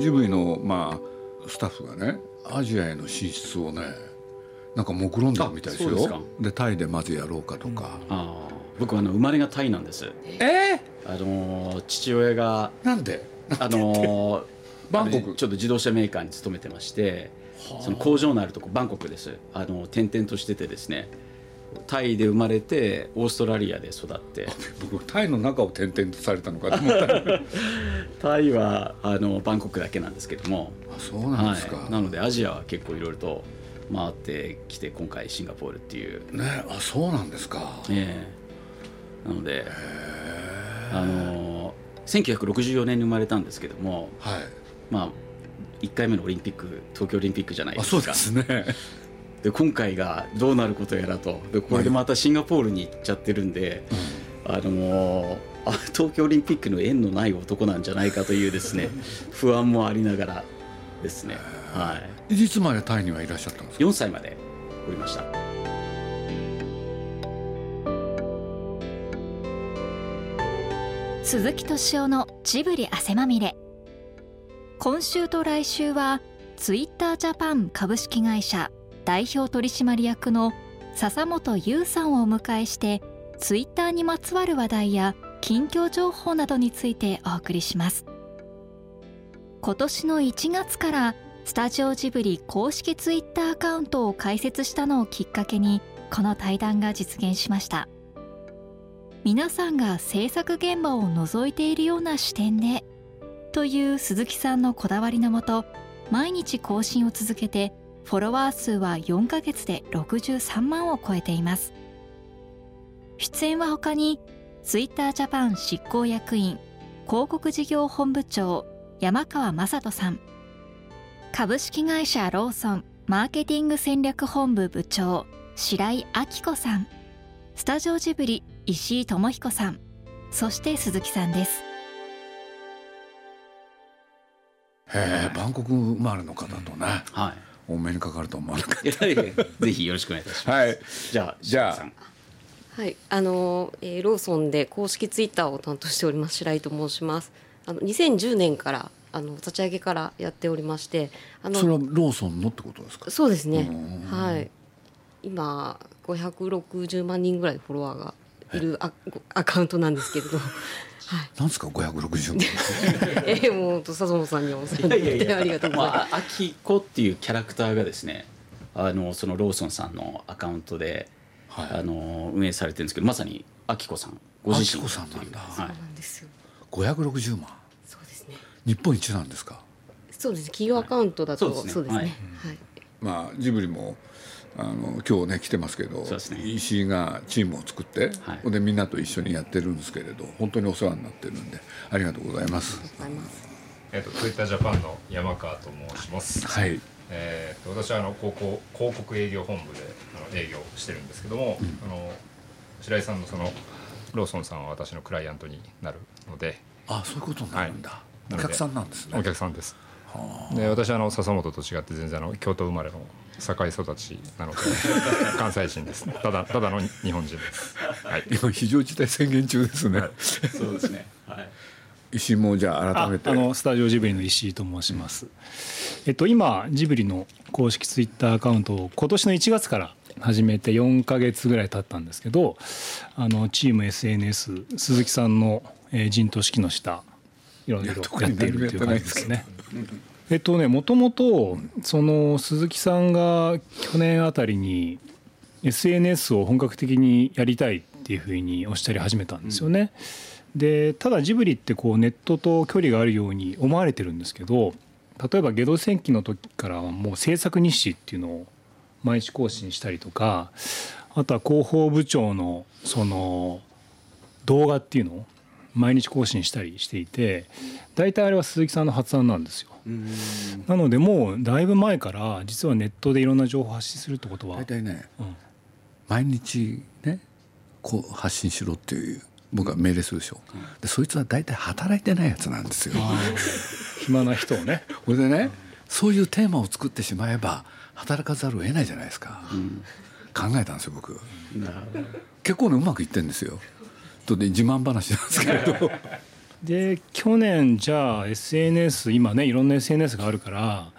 ジブリのまあスタッフがねアジアへの進出をねなんか目論んでるみたいですよ。でタイでまずやろうかとか、ああ。僕はあの生まれがタイなんです。え？あのー父親がー、なんで？あのーバンコクちょっと自動車メーカーに勤めてましてその工場のあるとこバンコクです。あの転々としててですねタイで生まれてオーストラリアで育って。僕タイの中を転々とされたのかと思ったら タイはあのバンコクだけなんですけども、あそうなんですか、はい、なのでアジアは結構いろいろと回ってきて今回シンガポールっていう、ねあそうなんですか。ええ。なのであの1964年に生まれたんですけどもはい。まあ1回目のオリンピック東京オリンピックじゃないあですか。そうですねで今回がどうなることやらと。でこれでまたシンガポールに行っちゃってるんで、あのーあ東京オリンピックの縁のない男なんじゃないかというですね 不安もありながらですね、はい。つまでタイにはいらっしゃったんですか？4歳までおりました。鈴木敏夫のジブリ汗まみれ。今週と来週はツイッタージャパン株式会社代表取締役の笹本優さんをお迎えしてツイッターにまつわる話題や近況情報などについてお送りします。今年の1月からスタジオジブリ公式ツイッターアカウントを開設したのをきっかけにこの対談が実現しました。皆さんが制作現場を覗いているような視点でという鈴木さんのこだわりのもと毎日更新を続けてフォロワー数は4ヶ月で63万を超えています。出演は他にツイッタージャパン執行役員広告事業本部長山川雅人さん株式会社ローソンマーケティング戦略本部部長白井明子さんスタジオジブリ石井智彦さんそして鈴木さんです。へえバンコク生まれの方とね、はお目にかかると思わなかっいいやいやぜひよろしくお願いいたします、はい。じゃあじゃあ。はい、あの、えーローソンで公式ツイッターを担当しております白井と申します。あの2010年からあの立ち上げからやっておりまして、あたそれはのローソンのってことですか？そうですね。うん。はい。今560万人ぐらいフォロワーがいるアアカウントなんですけれど、はい。なんですか560万 えー、もう本当笹本さんにはお世話になってありがとうございます。まあ、あきこっていうキャラクターがですねあのそのローソンさんのアカウントで、はいあの運営されてるんですけどまさにあきこさんご自身あきこさんなんだはいそうなんですよ。560万そうですね。日本一なんですか？そうです。企業アカウントだと、そうですねそうですね。はいはい。まあジブリもあの今日ね来てますけどね。石井がチームを作って、はい。でみんなと一緒にやってるんですけれど本当にお世話になってるんでありがとうございます。ありがとうございます。えっとトヨタジャパンの山川と申します。はい。えー、と私はあの高校広告営業本部であの営業してるんですけども、あの白井さんのそのローソンさんは私のクライアントになるので、あそういうことになるんだ、はい。お客さんなんですね。お客さんです。で私はあの笹本と違って全然あの京都生まれの堺育ちなので 関西人です。ただただの日本人です。はい。今非常事態宣言中ですね、そうですねはい石井もじゃあ改めてああのスタジオジブリの石井と申します、えっと今ジブリの公式ツイッターアカウントを今年の1月から始めて4か月ぐらい経ったんですけどあのチーム SNS 鈴木さんの、えー陣頭指揮の下いろいろやっているという感じですね。えっとねもともとその鈴木さんが去年あたりに SNS を本格的にやりたいっていうふうにおっしゃり始めたんですよね。でただジブリってこうネットと距離があるように思われてるんですけど例えば「ゲド戦記」の時からはもう制作日誌っていうのを毎日更新したりとかあとは広報部長のその動画っていうのを毎日更新したりしていて大体あれは鈴木さんの発案なんですよ。なのでもうだいぶ前から実はネットでいろんな情報を発信するってことは大体ね、うん。毎日ねこう発信しろっていう僕は命令するでしょ、でそいつは大体働いてないやつなんですよ。暇な人をね。これでねそういうテーマを作ってしまえば働かざるを得ないじゃないですか、考えたんですよ僕。結構ねうまくいってんですよとで自慢話なんですけれど。で去年じゃあ SNS 今ねいろんな SNS があるから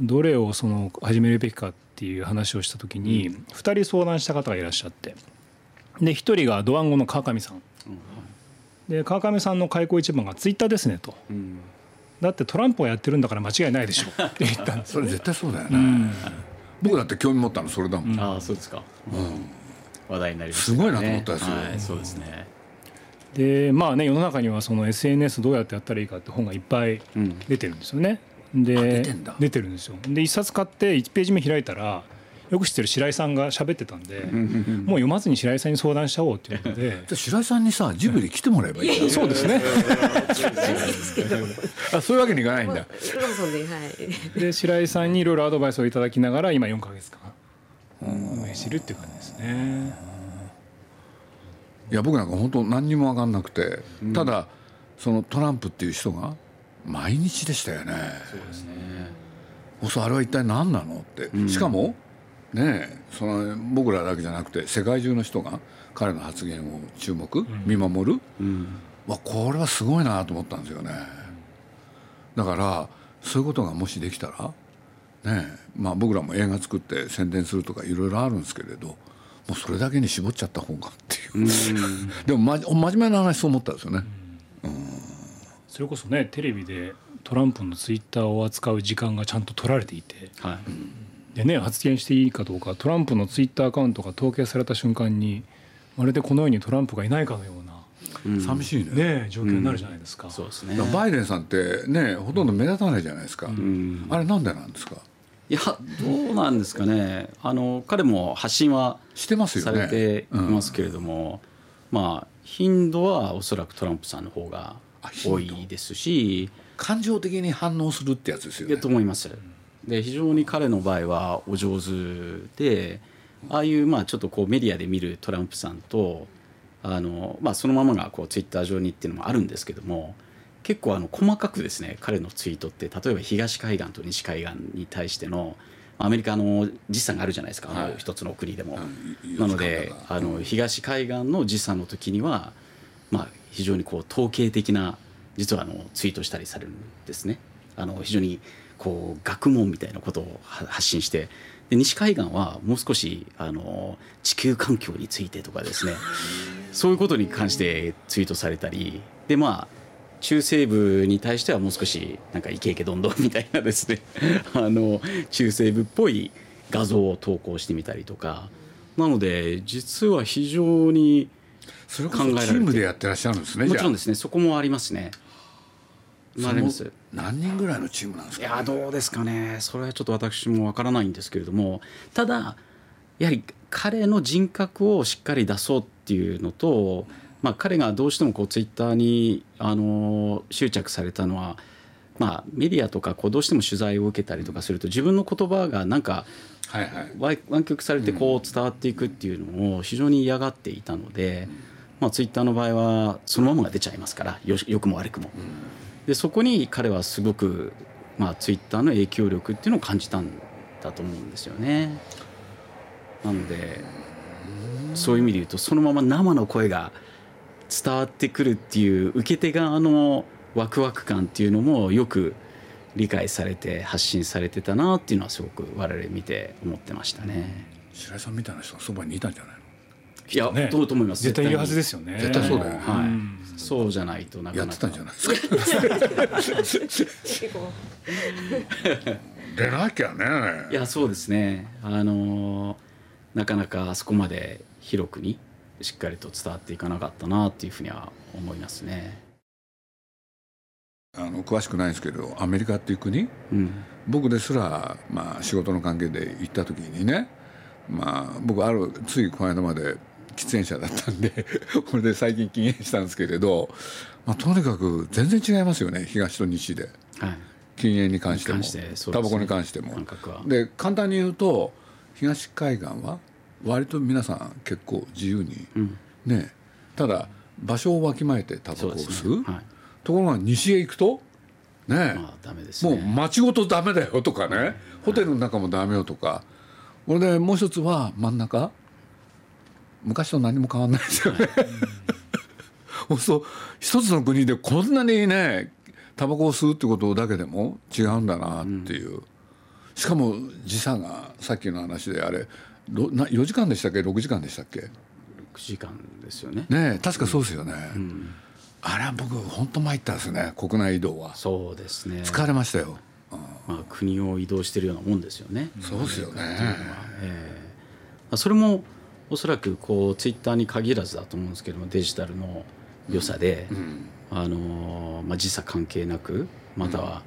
どれをその始めるべきかっていう話をした時に2人相談した方がいらっしゃって。で1人がドワンゴの川上さん。で川上さんの開口一番がツイッターですねと。うん。だってトランプをやってるんだから間違いないでしょ。って言ったんですそれ絶対そうだよね、僕だって興味持ったのそれだもん、ああそうですか、話題になりましたすごいなと思ったですよ。はい、そうですね。でまあね世の中にはその SNS どうやってやったらいいかって本がいっぱいうん。出てるんですよね。であ出てんだ。出てるんですよ。で一冊買って1ページ目開いたらよく知ってる白井さんが喋ってたんでもう読まずに白井さんに相談しちゃおうっていうことで。じゃあ白井さんにさジブリ来てもらえばいいそうですね。あそういうわけにいかないんだ。ではい。で白井さんにいろいろアドバイスをいただきながら今4か月間運営してるっていう感じですね。いや僕なんか本当何にも分かんなくて、ただそのトランプっていう人が毎日でしたよね。そうですねあれは一体何なの？って、しかもねえその僕らだけじゃなくて世界中の人が彼の発言を注目、見守る、わこれはすごいなと思ったんですよね。だからそういうことがもしできたらねえまあ僕らも映画作って宣伝するとかいろいろあるんですけれどもうそれだけに絞っちゃった方がっていう、でもま真面目な話そう思ったんですよね、それこそねテレビでトランプのツイッターを扱う時間がちゃんと取られていて。はい。でね発言していいかどうかトランプのツイッターアカウントが統計された瞬間にまるでこの世にトランプがいないかのような、寂しいね。ね、状況になるじゃないですか。そうですね。バイデンさんってねほとんど目立たないじゃないですか、あれなんでなんですか？いやどうなんですかね。あの彼も発信はしてますよさねれていますけれども、まあ頻度はおそらくトランプさんの方が多いですし感情的に反応するってやつですよね。と思います。で非常に彼の場合はお上手でああいうまあちょっとこうメディアで見るトランプさんとあの、まあ、そのままがこうツイッター上にっていうのもあるんですけども結構あの細かくですね彼のツイートって例えば東海岸と西海岸に対してのアメリカの時差があるじゃないですか、あの一つの国でも。うんなのであの東海岸の時差の時には、まあ、非常にこう統計的な実はあのツイートしたりされるんですね。あの非常にこう学問みたいなことをは発信してで西海岸はもう少しあの地球環境についてとかですね そういうことに関してツイートされたりでまあ中西部に対してはもう少しなんかイケイケどんどんみたいなですね。あの中西部っぽい画像を投稿してみたりとか。なので実は非常にそれこそ考えられて。チームでやってらっしゃるんですねもちろんじですね。そこもありますね。何人ぐらいのチームなんですいか、やどうですかね。それはちょっと私もわからないんですけれども。ただやはり彼の人格をしっかり出そうっていうのと、まあ、彼がどうしてもこうツイッターにあの執着されたのは、まあ、メディアとかこうどうしても取材を受けたりとかすると自分の言葉がなんかはいはい。わ湾曲されてこう伝わっていくっていうのを非常に嫌がっていたので、まあ、ツイッターの場合はそのままが出ちゃいますからよ良くも悪くも。でそこに彼はすごく、まあ、ツイッターの影響力っていうのを感じたんだと思うんですよね。なのでそういう意味で言うとそのまま生の声が伝わってくるっていう受け手側のワクワク感っていうのもよく理解されて発信されてたなっていうのはすごく我々見て思ってましたね。白井さんみたいな人がそばにいたんじゃないの？いや、ね。どうと思います絶対いるはずですよね。絶対そうだよ。ねはい、そうじゃないとなかなか。やってたんじゃないですか。出なきゃね。いやそうですね。あのーなかなかあそこまで広くにしっかりと伝わっていかなかったなっていうふうには思いますね。あの詳しくないんですけどアメリカっていう国？うん。僕ですら、まあ、仕事の関係で行った時にね、まあ、僕あるついこの間まで喫煙者だったんで これで最近禁煙したんですけれど、まあ、とにかく全然違いますよね東と西で。はい。禁煙に関してもタバコに関しても。で簡単に言うと東海岸は割と皆さん結構自由に、うん。ねただ場所をわきまえてタバコを吸う、ね。はい。ところが西へ行くとね、まあダメですもうね。街ごとダメだよとかねホテルの中もダメよとか。これでもう一つは真ん中。昔と何も変わんないですよね。そうすると一つの国でこんなにねタバコを吸うってことだけでも違うんだなっていう、しかも時差がさっきの話であれろな4時間でしたっけ？6時間でしたっけ？6時間ですよね。ねえ確かそうですよね、あれは僕本当参ったですね国内移動は。そうですね。疲れましたよ、まあ、国を移動してるようなもんですよね。そうですよね。ええ。まあそれもおそらくこうツイッターに限らずだと思うんですけどもデジタルの良さで、あのまあ、時差関係なくまたは、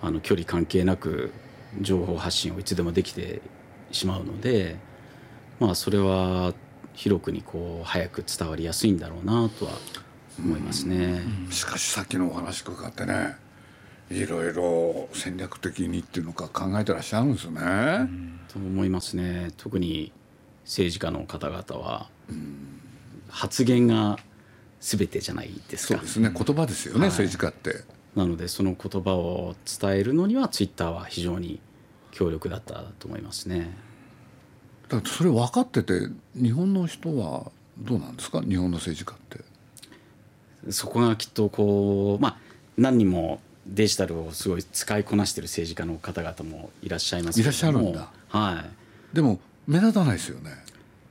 あの距離関係なく情報発信をいつでもできてしまうので、まあ、それは広くにこう早く伝わりやすいんだろうなとは思いますね。しかしさっきのお話伺ってねいろいろ戦略的にっていうのか考えてらっしゃるんですよね、と思いますね。特に政治家の方々は、発言が全てじゃないですか。そうですね。言葉ですよね、はい。政治家って。なのでその言葉を伝えるのにはツイッターは非常に強力だったと思いますねそれ分かってて日本の人はどうなんですか？日本の政治家って。そこがきっとこうまあ何人もデジタルをすごい使いこなしてる政治家の方々もいらっしゃいますいらっしゃるんだ。はい。でも目立たないですよね。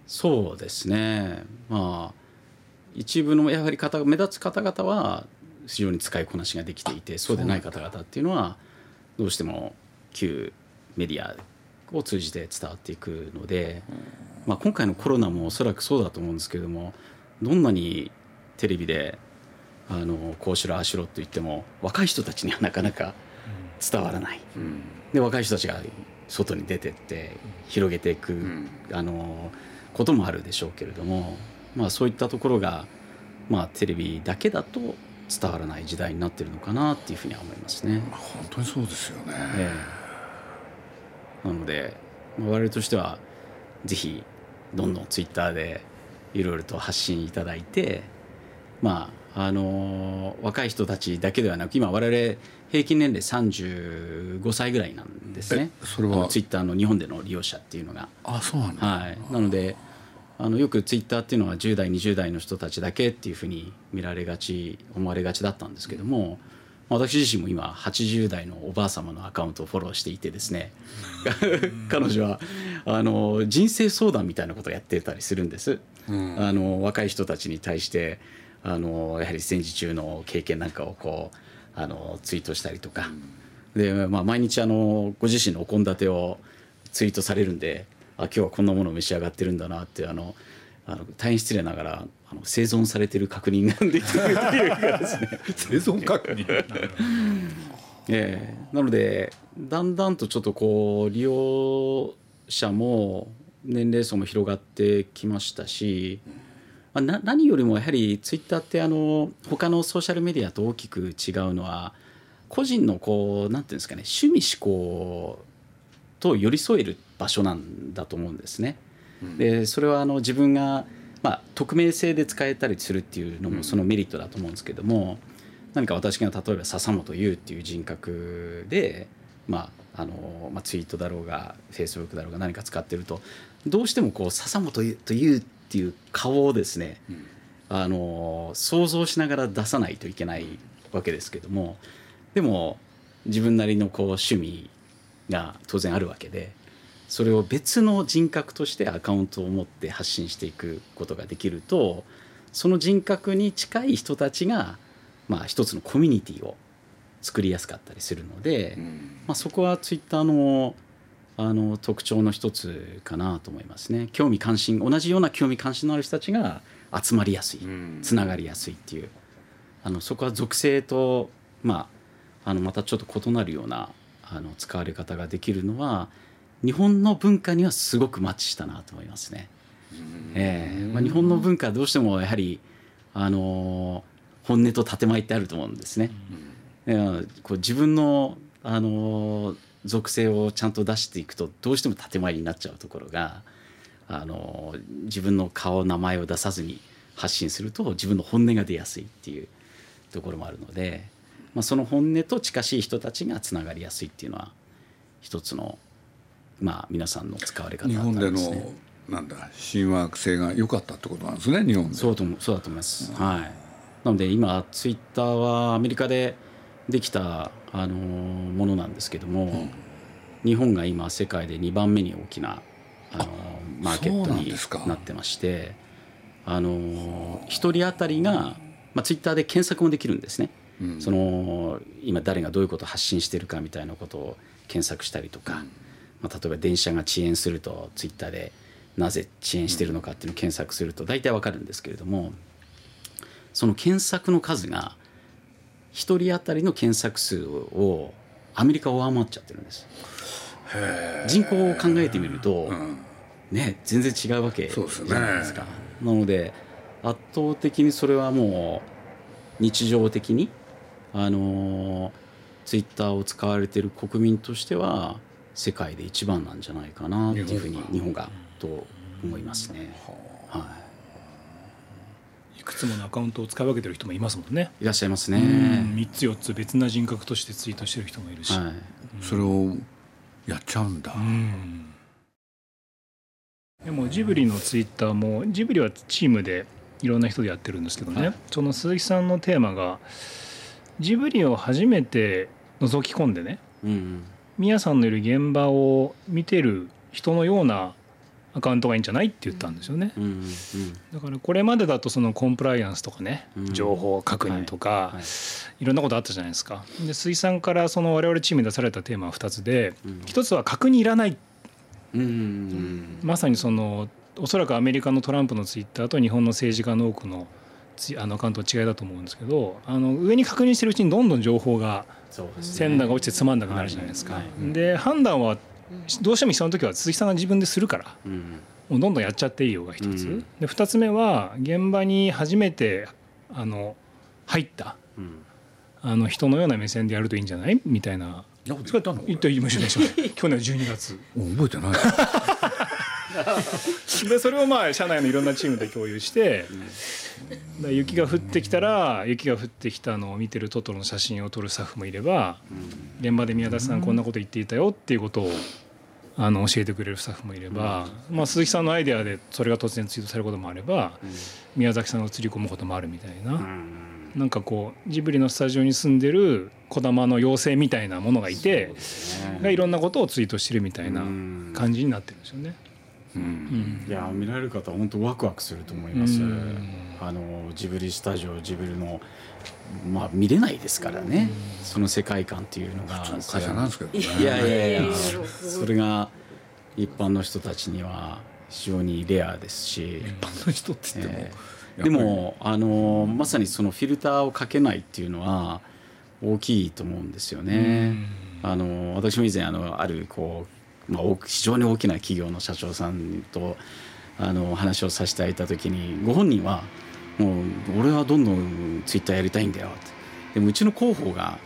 そうですね。まあ一部のやはり方目立つ方々は非常に使いこなしができていてそうでない方々っていうのはどうしても旧メディアを通じて伝わっていくので、まあ、今回のコロナもおそらくそうだと思うんですけれどもどんなにテレビであのこうしろああしろと言っても若い人たちにはなかなか伝わらない。で若い人たちが外に出てって広げていく、あのこともあるでしょうけれども、まあ、そういったところが、まあ、テレビだけだと伝わらない時代になってるのかなっていうふうには思いますね。本当にそうですよね、ええなのでまあ我々としてはぜひどんどんツイッターでいろいろと発信いただいてまああの若い人たちだけではなく今我々平均年齢35歳ぐらいなんですね。えそれは？ツイッターの日本での利用者っていうのが。あそうなんだ、はい、なのであのよくツイッターっていうのは10代20代の人たちだけっていうふうに見られがち思われがちだったんですけども、まあ私自身も今80代のおばあ様のアカウントをフォローしていてですね彼女はあの人生相談みたいなことをやってたりするんです。あの若い人たちに対してあのやはり戦時中の経験なんかをこうあのツイートしたりとか、で、まあ、毎日あのご自身のお献立をツイートされるんであ今日はこんなものを召し上がってるんだなってあのあの大変失礼ながらあの生存されてる確認ができるというかですね。生存確認。ええ。なのでだんだんとちょっとこう利用者も年齢層も広がってきましたし、まあ、な何よりもやはりツイッターってあの他のソーシャルメディアと大きく違うのは個人のこうなんていうんですかね趣味思考と寄り添える場所なんだと思うんですね。でそれはあの自分が、まあ、匿名性で使えたりするっていうのもそのメリットだと思うんですけども、何か私が例えば笹本優っていう人格で、まああのまあ、ツイートだろうがフェイスブックだろうが何か使ってるとどうしてもこう笹本優というっていう顔をですね、あの想像しながら出さないといけないわけですけどもでも自分なりのこう趣味が当然あるわけでそれを別の人格としてアカウントを持って発信していくことができるとその人格に近い人たちが、まあ、一つのコミュニティを作りやすかったりするので、まあ、そこはツイッターのあの特徴の一つかなと思いますね。興味関心同じような興味関心のある人たちが集まりやすいつながりやすいっていう。あのそこは属性と、まあ、あのまたちょっと異なるようなあの使われ方ができるのは日本の文化にはすごくマッチしたなと思いますね。ええまあ、日本の文化はどうしてもやはりあの本音と建前ってあると思うんですね。いやこう自分のあの属性をちゃんと出していくとどうしても建前になっちゃうところがあの自分の顔名前を出さずに発信すると自分の本音が出やすいっていうところもあるので、まあ、その本音と近しい人たちがつながりやすいっていうのは一つの、まあ、皆さんの使われ方日本でのなんだ親和性が良かったってことなんですね日本で。そうともそうだと思います。はい。なので今ツイッターはアメリカでできた、あのものなんですけども、日本が今世界で2番目に大きな、あのマーケットになってましてあの1人当たりが、まあ、ツイッターで検索もできるんですね。うん、その今誰がどういうことを発信してるかみたいなことを検索したりとか、まあ、例えば電車が遅延するとツイッターでなぜ遅延してるのかっていうのを検索すると大体わかるんですけれどもその検索の数が1人当たりの検索数をアメリカを上回っちゃってるんです。人口を考えてみると、うん、ね全然違うわけじゃないですか。すね、なので圧倒的にそれはもう日常的にあのツイッターを使われている国民としては世界で一番なんじゃないかなっていうふうに日本が。と思いますね。はい。いくつものアカウントを使い分けてる人もいますもんね。いらっしゃいますね。3つ4つ別な人格としてツイートしてる人もいるし、はい、それをやっちゃうんだ、うん、でもジブリのツイッターもジブリはチームでいろんな人でやってるんですけどね、はい、その鈴木さんのテーマがジブリを初めて覗き込んでね、うん、宮さんのいる現場を見てる人のようなアカウントがいいんじゃないって言ったんですよね、うんうん、だからこれまでだとそのコンプライアンスとかね、情報確認とか、はいはい、いろんなことあったじゃないですか。で水産からその我々チームに出されたテーマは2つで、うん、1つは確認いらない、うん、まさにそのおそらくアメリカのトランプのツイッターと日本の政治家の多くのあのアカウントの違いだと思うんですけどあの上に確認してるうちにどんどん情報が線が落ちてつまんなくなるじゃないですか。で判断はどうしてもその時は鈴木さんが自分でするから、もうどんどんやっちゃっていいよが一つ、で2つ目は現場に初めてあの入った、あの人のような目線でやるといいんじゃない？みたいな。言ったの言った言いました去年の12月。覚えてないでそれをまあ社内のいろんなチームで共有して、雪が降ってきたら雪が降ってきたのを見てるトトロの写真を撮るスタッフもいれば、現場で宮田さんこんなこと言っていたよっていうことをあの教えてくれるスタッフもいれば、まあ、鈴木さんのアイデアでそれが突然ツイートされることもあれば、宮崎さんが映り込むこともあるみたいな、なんかこうジブリのスタジオに住んでる児玉の妖精みたいなものがいて、がいろんなことをツイートしてるみたいな感じになってるんですよね。うん、いや見られる方は本当ワクワクすると思います。あのジブリスタジオジブリのまあ見れないですからね、その世界観っていうのが。会社なんですけど、ね、いやいやいや。それが一般の人たちには非常にレアですし。一般の人って言っても、えー、でもあのまさにそのフィルターをかけないっていうのは大きいと思うんですよね。あの私も以前あのあるこう、まあ、非常に大きな企業の社長さんとあの話をさせていただいた時にご本人はもう俺はどんどんツイッターやりたいんだよって。でもうちの広報が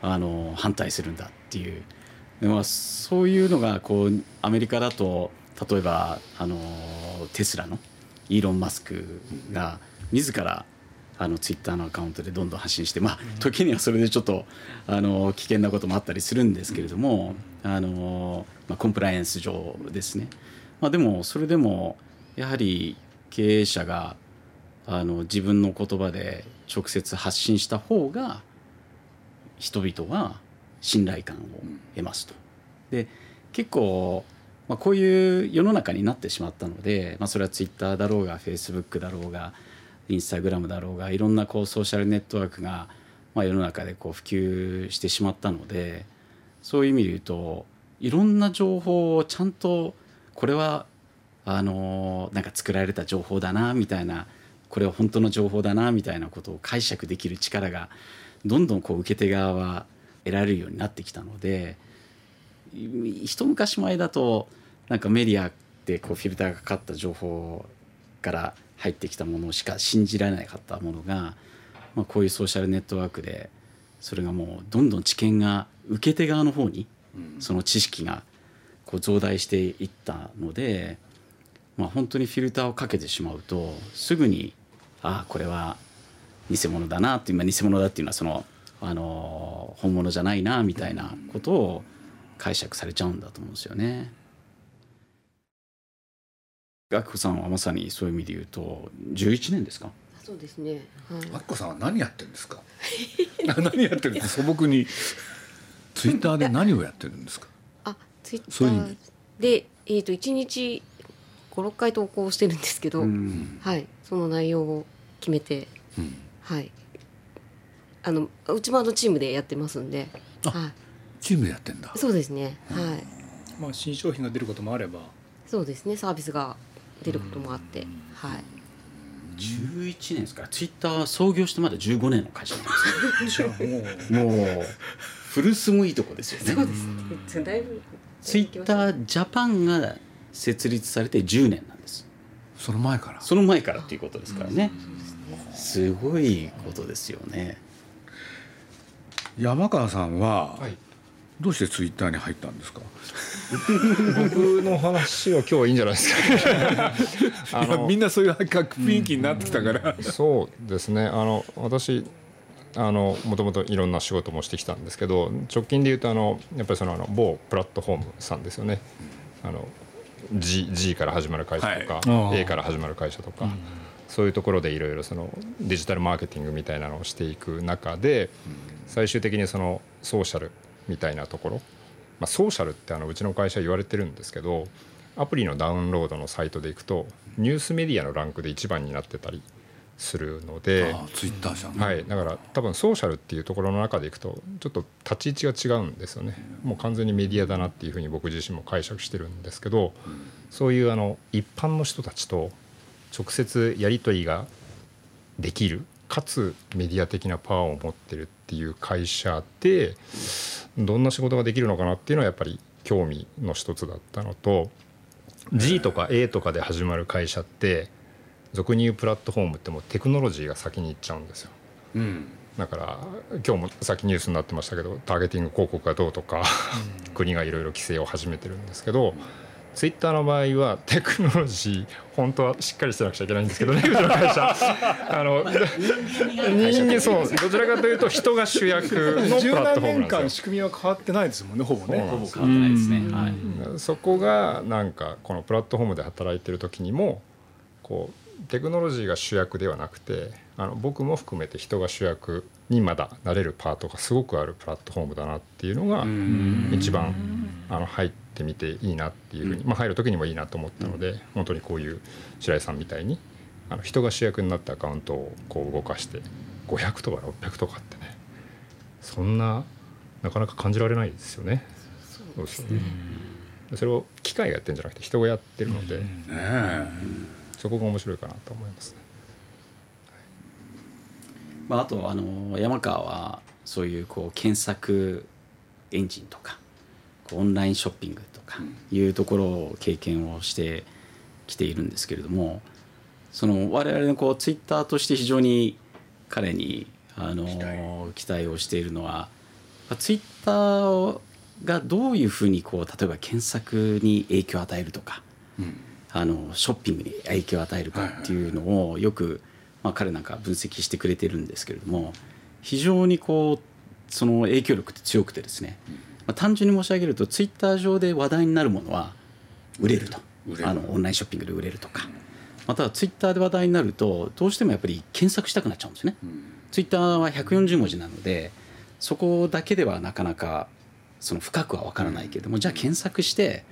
あの反対するんだっていう、まあ、そういうのがこうアメリカだと例えばあのテスラのイーロン・マスクが自らあのツイッターのアカウントでどんどん発信してまあ時にはそれでちょっとあの危険なこともあったりするんですけれどもあの、まあ、コンプライアンス上ですね、まあ、でもそれでもやはり経営者があの自分の言葉で直接発信した方が人々は信頼感を得ますと。で結構、まあ、こういう世の中になってしまったので、まあ、それはツイッターだろうがフェイスブックだろうがインスタグラムだろうがいろんなこうソーシャルネットワークが、まあ、世の中でこう普及してしまったのでそういう意味で言うといろんな情報をちゃんとこれはあのなんか作られた情報だなみたいなこれは本当の情報だなみたいなことを解釈できる力がどんどんこう受け手側は得られるようになってきたので一昔前だとなんかメディアってこうフィルターがかかった情報から入ってきたものしか信じられなかったものが、まあ、こういうソーシャルネットワークでそれがもうどんどん知見が受け手側の方にその知識がこう増大していったので、まあ、本当にフィルターをかけてしまうとすぐにああこれは偽物だなって今偽物だっていうのはそのあの本物じゃないなみたいなことを解釈されちゃうんだと思うんですよね。学子さんはまさにそういう意味で言うと11年ですか？そうですね。はい。あっこさんは何やってるんですか？何やってるんですか？素朴にツイッターで何をやってるんですか？あ、ツイッタそういう意味ーでえっ、と一日五六回投稿してるんですけど、うんはい、その内容を決めて、うんはい。あのうちもあのチームでやってますんで、あはチームでやってんだい。そうですね。はい。まあ新商品が出ることもあればそうですね。サービスが出ることもあって、はい。11年ですからツイッター創業してまだ15年の会社なんです じゃあもう。よもう古巣もいいとこですよね。そうです。ね。だいぶツイッタージャパンが設立されて10年なんです。その前から。その前からっていうことですからね。すごいことですよね。山川さんははいどうしてツイッターに入ったんですか、僕の話は今日はいいんじゃないですか。あいやみんなそういう雰囲気になってきたから、そうですね。あの私あのもともといろんな仕事もしてきたんですけど直近で言うとあのやっぱりそのあの某プラットフォームさんですよね。あの G, G から始まる会社とか、はい。A から始まる会社とか、そういうところでいろいろそのデジタルマーケティングみたいなのをしていく中で、最終的にそのソーシャルみたいなところ、まあ、ソーシャルってあのうちの会社言われてるんですけどアプリのダウンロードのサイトでいくとニュースメディアのランクで一番になってたりするので。ツイッター社の、はい、だから多分ソーシャルっていうところの中でいくとちょっと立ち位置が違うんですよね。もう完全にメディアだなっていうふうに僕自身も解釈してるんですけど、そういうあの一般の人たちと直接やり取りができるかつメディア的なパワーを持ってるっていう会社でどんな仕事ができるのかなっていうのはやっぱり興味の一つだったのと G とか A とかで始まる会社って俗に言うプラットフォームってもうテクノロジーが先に行っちゃうんですよ。うん。だから今日もさっきニュースになってましたけどターゲティング広告がどうとか 国がいろいろ規制を始めてるんですけどツイッターの場合はテクノロジー本当はしっかりしてなくちゃいけないんですけどね うちの会社。あの人間そうどちらかというと人が主役のプ十ラットフォームなんですよ。仕組みは変わってないですもんねほぼね。ほぼ変わってないですね。はい。そこがなんかこのプラットフォームで働いてる時にもこうテクノロジーが主役ではなくてあの僕も含めて人が主役にまだなれるパートがすごくあるプラットフォームだなっていうのが一番あの入ってみていいなっていうふうに、まあ、入る時にもいいなと思ったので本当にこういう白井さんみたいにあの人が主役になったアカウントをこう動かして500とか600とかってねそんななかなか感じられないですよね。そうですよね。それを機械がやってるんじゃなくて人がやってるので、そこが面白いかなと思いますね。まあ、あとあの山川はそういうこう検索エンジンとかオンラインショッピングとかいうところを経験をしてきているんですけれどもその我々のこうツイッターとして非常に彼にあの期待。をしているのはツイッターがどういうふうにこう例えば検索に影響を与えるとか、あのショッピングに影響を与えるかっていうのをよく、まあ、彼なんか分析してくれてるんですけれども非常にこうその影響力って強くてですね、まあ、単純に申し上げるとツイッター上で話題になるものは売れると。あのオンラインショッピングで売れるとか。またはツイッターで話題になるとどうしてもやっぱり検索したくなっちゃうんですね。ツイッターは140文字なのでそこだけではなかなかその深くは分からないけれどもじゃあ検索して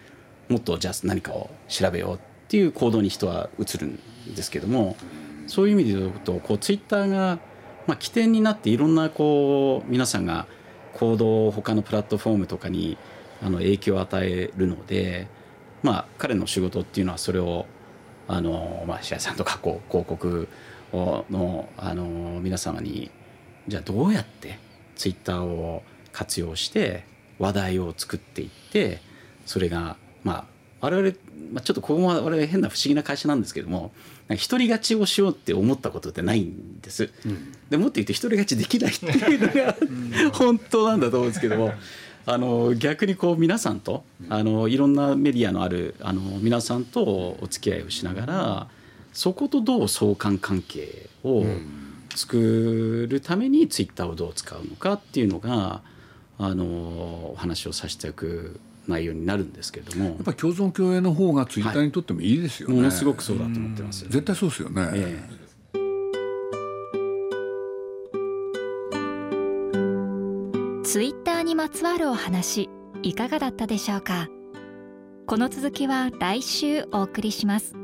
もっとじゃあ何かを調べようっていう行動に人は移るんですけどもそういう意味で言うとこうツイッターがまあ起点になっていろんなこう皆さんが行動を他のプラットフォームとかにあの影響を与えるのでまあ彼の仕事っていうのはそれをあのまあ白井さんとかこう広告をのあの皆様にじゃあどうやってツイッターを活用して話題を作っていってそれがまあ我々、まあ、ちょっとここも我々変な不思議な会社なんですけどもなんか独り勝ちをしようって思ったことってないんです。でもっと言うと独り勝ちできないっていうのが 本当なんだと思うんですけども。あの逆にこう皆さんとあのいろんなメディアのあるあの皆さんとお付き合いをしながらそことどう相関関係を作るためにツイッターをどう使うのかっていうのがあのお話をさせていく内容になるんですけれども。やっぱり共存共栄の方がツイッターにとってもいいですよね、はい、ものすごくそうだと思ってます、ね、絶対そうですよね、えーツイッターにまつわるお話いかがだったでしょうか？この続きは来週お送りします。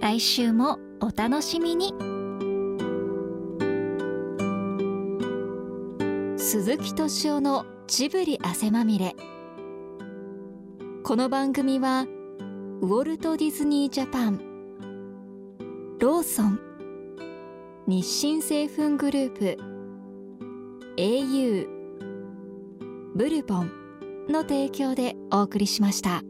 来週もお楽しみに。鈴木敏夫のジブリ汗まみれ。この番組はウォルト・ディズニー・ジャパンローソン日清製粉グループ au ブルボンの提供でお送りしました。